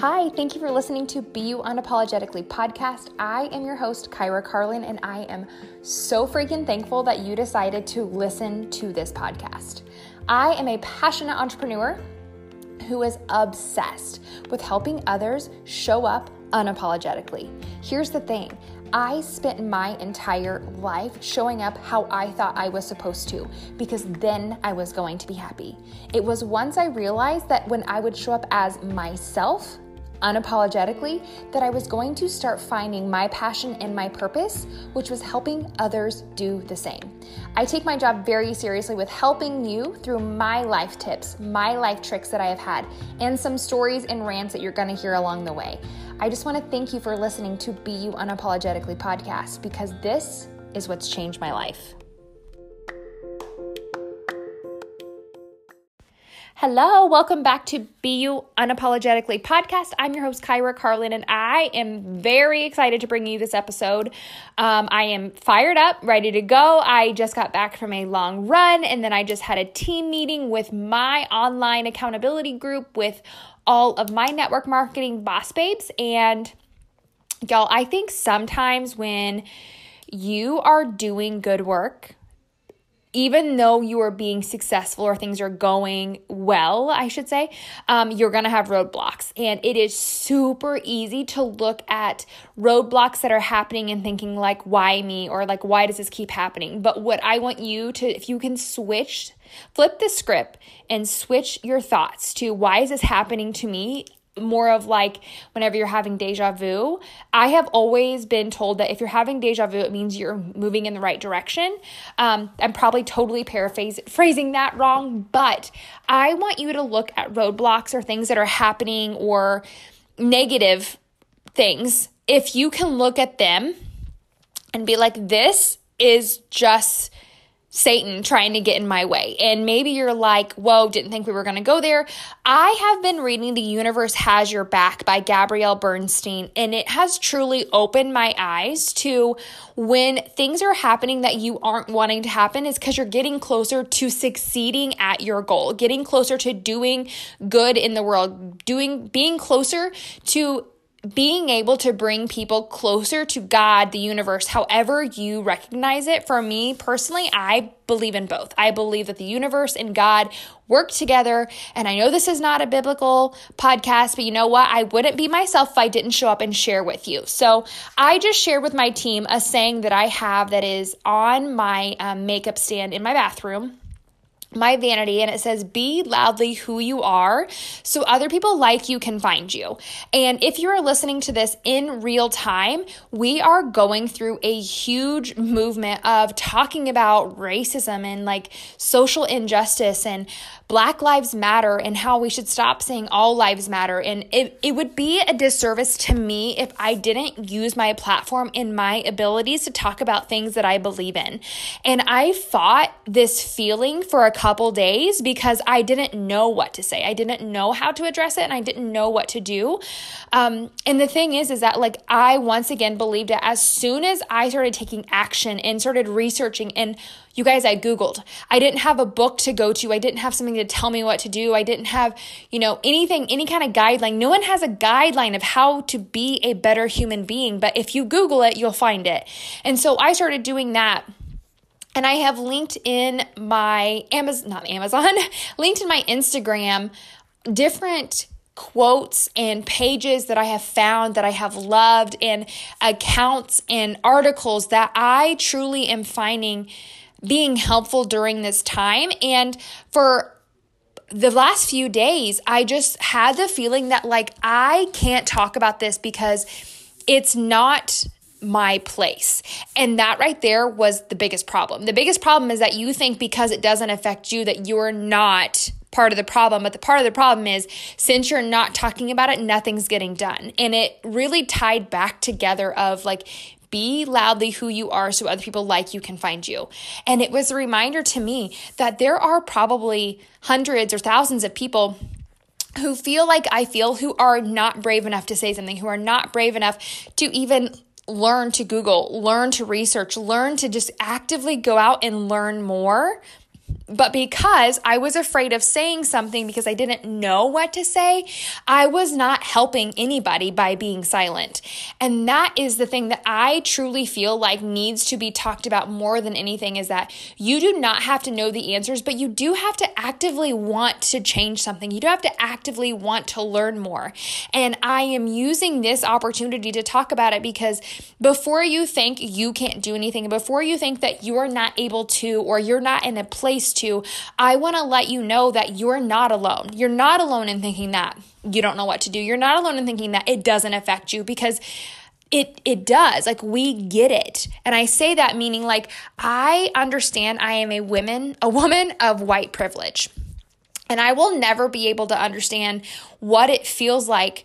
Hi, thank you for listening to Be You Unapologetically podcast. I am your host, Kyra Carlin, and I am so freaking thankful that you decided to listen to this podcast. I am a passionate entrepreneur who is obsessed with helping others show up unapologetically. Here's the thing I spent my entire life showing up how I thought I was supposed to because then I was going to be happy. It was once I realized that when I would show up as myself, unapologetically that I was going to start finding my passion and my purpose, which was helping others do the same. I take my job very seriously with helping you through my life tips, my life tricks that I have had, and some stories and rants that you're going to hear along the way. I just want to thank you for listening to Be You Unapologetically podcast because this is what's changed my life. Hello, welcome back to Be You Unapologetically podcast. I'm your host, Kyra Carlin, and I am very excited to bring you this episode. Um, I am fired up, ready to go. I just got back from a long run, and then I just had a team meeting with my online accountability group with all of my network marketing boss babes. And y'all, I think sometimes when you are doing good work, even though you are being successful or things are going well, I should say, um, you're going to have roadblocks. And it is super easy to look at roadblocks that are happening and thinking, like, why me? Or like, why does this keep happening? But what I want you to, if you can switch, flip the script and switch your thoughts to why is this happening to me? More of like whenever you're having deja vu. I have always been told that if you're having deja vu, it means you're moving in the right direction. Um, I'm probably totally paraphrasing that wrong, but I want you to look at roadblocks or things that are happening or negative things. If you can look at them and be like, this is just Satan trying to get in my way. And maybe you're like, whoa, didn't think we were going to go there. I have been reading The Universe Has Your Back by Gabrielle Bernstein, and it has truly opened my eyes to when things are happening that you aren't wanting to happen, is because you're getting closer to succeeding at your goal, getting closer to doing good in the world, doing being closer to being able to bring people closer to God, the universe, however you recognize it. For me personally, I believe in both. I believe that the universe and God work together. And I know this is not a biblical podcast, but you know what? I wouldn't be myself if I didn't show up and share with you. So I just shared with my team a saying that I have that is on my um, makeup stand in my bathroom my vanity and it says be loudly who you are so other people like you can find you. And if you are listening to this in real time, we are going through a huge movement of talking about racism and like social injustice and Black Lives Matter and how we should stop saying all lives matter. And it, it would be a disservice to me if I didn't use my platform and my abilities to talk about things that I believe in. And I fought this feeling for a couple days because I didn't know what to say. I didn't know how to address it and I didn't know what to do. Um, and the thing is, is that like I once again believed it as soon as I started taking action and started researching and you guys, I Googled. I didn't have a book to go to. I didn't have something to tell me what to do. I didn't have, you know, anything, any kind of guideline. No one has a guideline of how to be a better human being. But if you Google it, you'll find it. And so I started doing that. And I have linked in my Amazon, not Amazon, linked in my Instagram different quotes and pages that I have found that I have loved and accounts and articles that I truly am finding being helpful during this time. And for the last few days, I just had the feeling that like I can't talk about this because it's not my place. And that right there was the biggest problem. The biggest problem is that you think because it doesn't affect you that you're not part of the problem. But the part of the problem is since you're not talking about it, nothing's getting done. And it really tied back together of like be loudly who you are so other people like you can find you. And it was a reminder to me that there are probably hundreds or thousands of people who feel like I feel who are not brave enough to say something, who are not brave enough to even learn to Google, learn to research, learn to just actively go out and learn more But because I was afraid of saying something because I didn't know what to say, I was not helping anybody by being silent. And that is the thing that I truly feel like needs to be talked about more than anything is that you do not have to know the answers, but you do have to actively want to change something. You do have to actively want to learn more. And I am using this opportunity to talk about it because before you think you can't do anything, before you think that you're not able to or you're not in a place to, I want to let you know that you're not alone. You're not alone in thinking that you don't know what to do. You're not alone in thinking that it doesn't affect you because it it does like we get it and i say that meaning like i understand i am a woman a woman of white privilege and i will never be able to understand what it feels like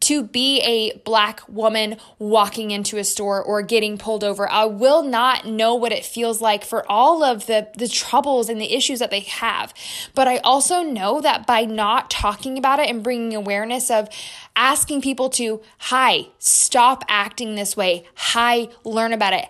to be a black woman walking into a store or getting pulled over. I will not know what it feels like for all of the, the troubles and the issues that they have. But I also know that by not talking about it and bringing awareness of asking people to, hi, stop acting this way. Hi, learn about it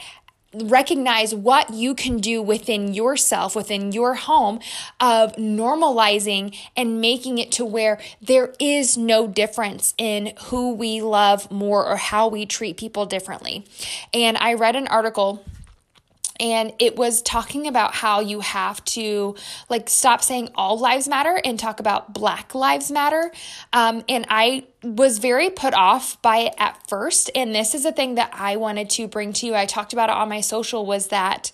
recognize what you can do within yourself, within your home, of normalizing and making it to where there is no difference in who we love more or how we treat people differently. And I read an article and it was talking about how you have to like stop saying all lives matter and talk about black lives matter. Um, and i was very put off by it at first. And this is a thing that i wanted to bring to you. I talked about it on my social was that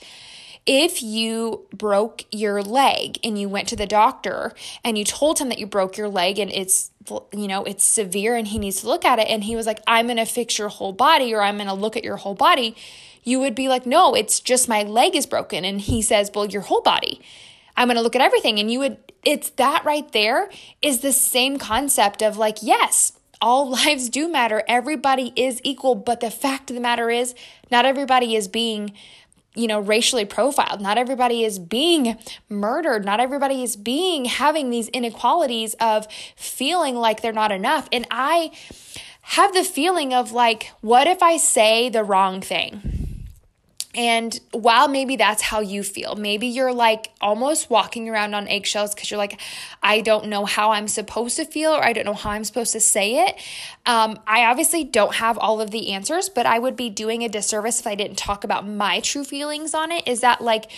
if you broke your leg and you went to the doctor and you told him that you broke your leg and it's you know it's severe and he needs to look at it and he was like i'm going to fix your whole body or i'm going to look at your whole body you would be like, no, it's just my leg is broken. And he says, well, your whole body. I'm going to look at everything. And you would, it's that right there is the same concept of like, yes, all lives do matter. Everybody is equal. But the fact of the matter is, not everybody is being, you know, racially profiled. Not everybody is being murdered. Not everybody is being having these inequalities of feeling like they're not enough. And I have the feeling of like, what if I say the wrong thing? And while maybe that's how you feel, maybe you're like almost walking around on eggshells because you're like, I don't know how I'm supposed to feel or I don't know how I'm supposed to say it. Um, I obviously don't have all of the answers, but I would be doing a disservice if I didn't talk about my true feelings on it. Is that like,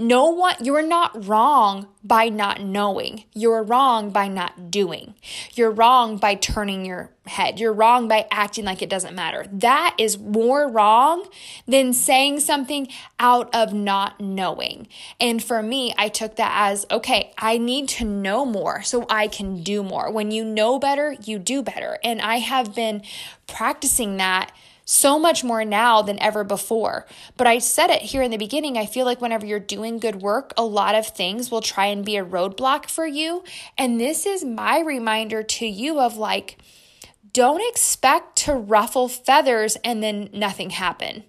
no one you're not wrong by not knowing. You're wrong by not doing. You're wrong by turning your head. You're wrong by acting like it doesn't matter. That is more wrong than saying something out of not knowing. And for me i took that as okay i need to know more so i can do more. When you know better you do better. And i have been practicing that so much more now than ever before. But I said it here in the beginning. I feel like whenever you're doing good work, a lot of things will try and be a roadblock for you. And this is my reminder to you of like, don't expect to ruffle feathers and then nothing happen.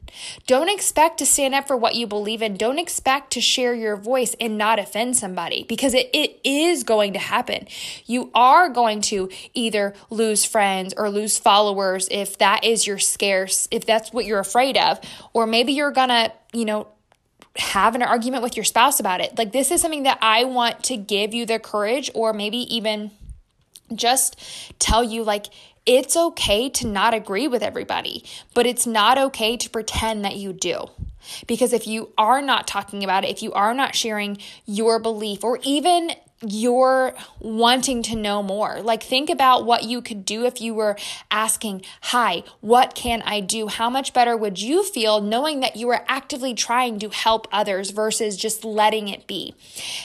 Don't expect to stand up for what you believe in. Don't expect to share your voice and not offend somebody because it, it is going to happen. You are going to either lose friends or lose followers if that is your scarce, if that's what you're afraid of, or maybe you're gonna, you know, have an argument with your spouse about it. Like, this is something that I want to give you the courage, or maybe even just tell you, like, it's okay to not agree with everybody, but it's not okay to pretend that you do. Because if you are not talking about it, if you are not sharing your belief or even you're wanting to know more. Like, think about what you could do if you were asking, Hi, what can I do? How much better would you feel knowing that you were actively trying to help others versus just letting it be?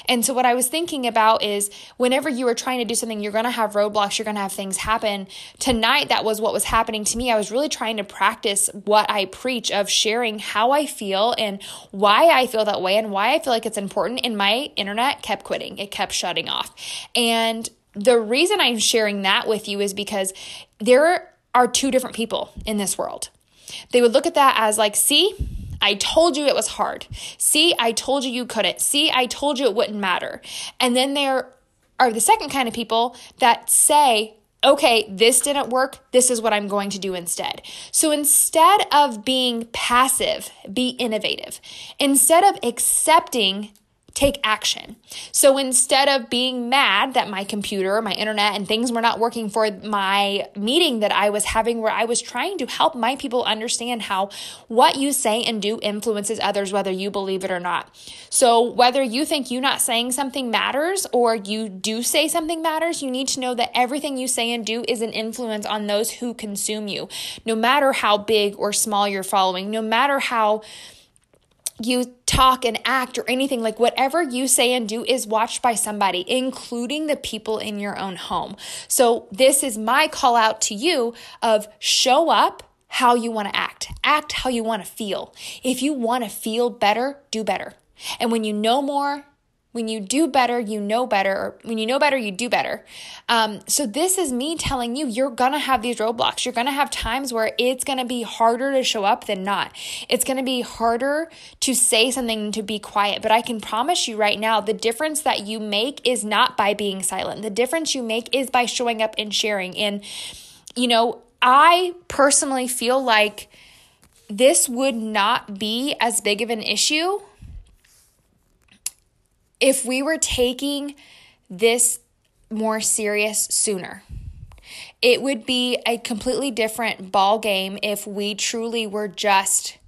And so, what I was thinking about is whenever you are trying to do something, you're going to have roadblocks, you're going to have things happen. Tonight, that was what was happening to me. I was really trying to practice what I preach of sharing how I feel and why I feel that way and why I feel like it's important. And my internet kept quitting, it kept shutting off. And the reason I'm sharing that with you is because there are two different people in this world. They would look at that as like, see, I told you it was hard. See, I told you you couldn't. See, I told you it wouldn't matter. And then there are the second kind of people that say, okay, this didn't work. This is what I'm going to do instead. So instead of being passive, be innovative. Instead of accepting take action. So instead of being mad that my computer, my internet, and things were not working for my meeting that I was having, where I was trying to help my people understand how what you say and do influences others, whether you believe it or not. So whether you think you not saying something matters or you do say something matters, you need to know that everything you say and do is an influence on those who consume you, no matter how big or small you're following, no matter how you talk and act or anything like whatever you say and do is watched by somebody including the people in your own home. So this is my call out to you of show up how you want to act. Act how you want to feel. If you want to feel better do better. And when you know more when you do better, you know better. Or when you know better, you do better. Um, so, this is me telling you, you're to have these roadblocks. You're to have times where it's to be harder to show up than not. It's to be harder to say something to be quiet. But I can promise you right now, the difference that you make is not by being silent. The difference you make is by showing up and sharing. And, you know, I personally feel like this would not be as big of an issue if we were taking this more serious sooner. It would be a completely different ball game if we truly were just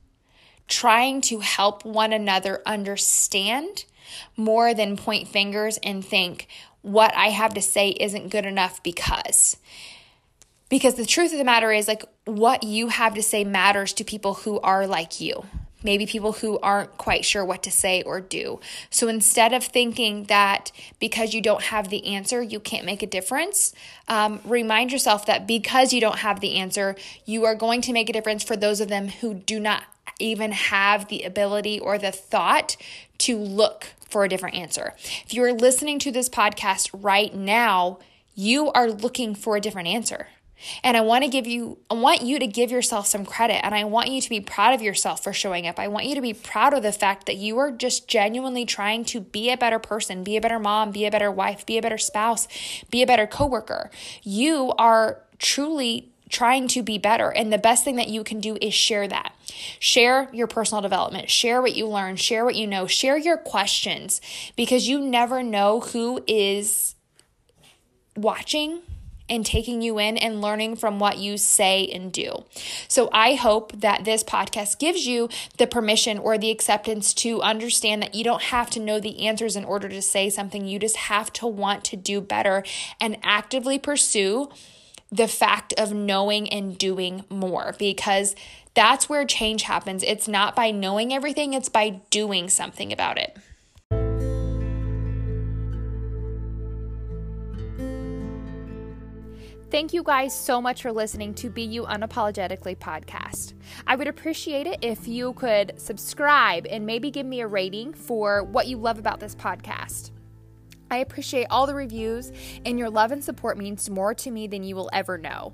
trying to help one another understand more than point fingers and think what I have to say isn't good enough because because the truth of the matter is like what you have to say matters to people who are like you maybe people who aren't quite sure what to say or do. So instead of thinking that because you don't have the answer, you can't make a difference, um, remind yourself that because you don't have the answer, you are going to make a difference for those of them who do not even have the ability or the thought to look for a different answer. If you're listening to this podcast right now, you are looking for a different answer. And I want to give you, I want you to give yourself some credit and I want you to be proud of yourself for showing up. I want you to be proud of the fact that you are just genuinely trying to be a better person, be a better mom, be a better wife, be a better spouse, be a better coworker. You are truly trying to be better. And the best thing that you can do is share that. Share your personal development, share what you learn, share what you know, share your questions because you never know who is watching and taking you in and learning from what you say and do. So I hope that this podcast gives you the permission or the acceptance to understand that you don't have to know the answers in order to say something. You just have to want to do better and actively pursue the fact of knowing and doing more because that's where change happens. It's not by knowing everything, it's by doing something about it. Thank you guys so much for listening to Be You Unapologetically podcast. I would appreciate it if you could subscribe and maybe give me a rating for what you love about this podcast. I appreciate all the reviews, and your love and support means more to me than you will ever know.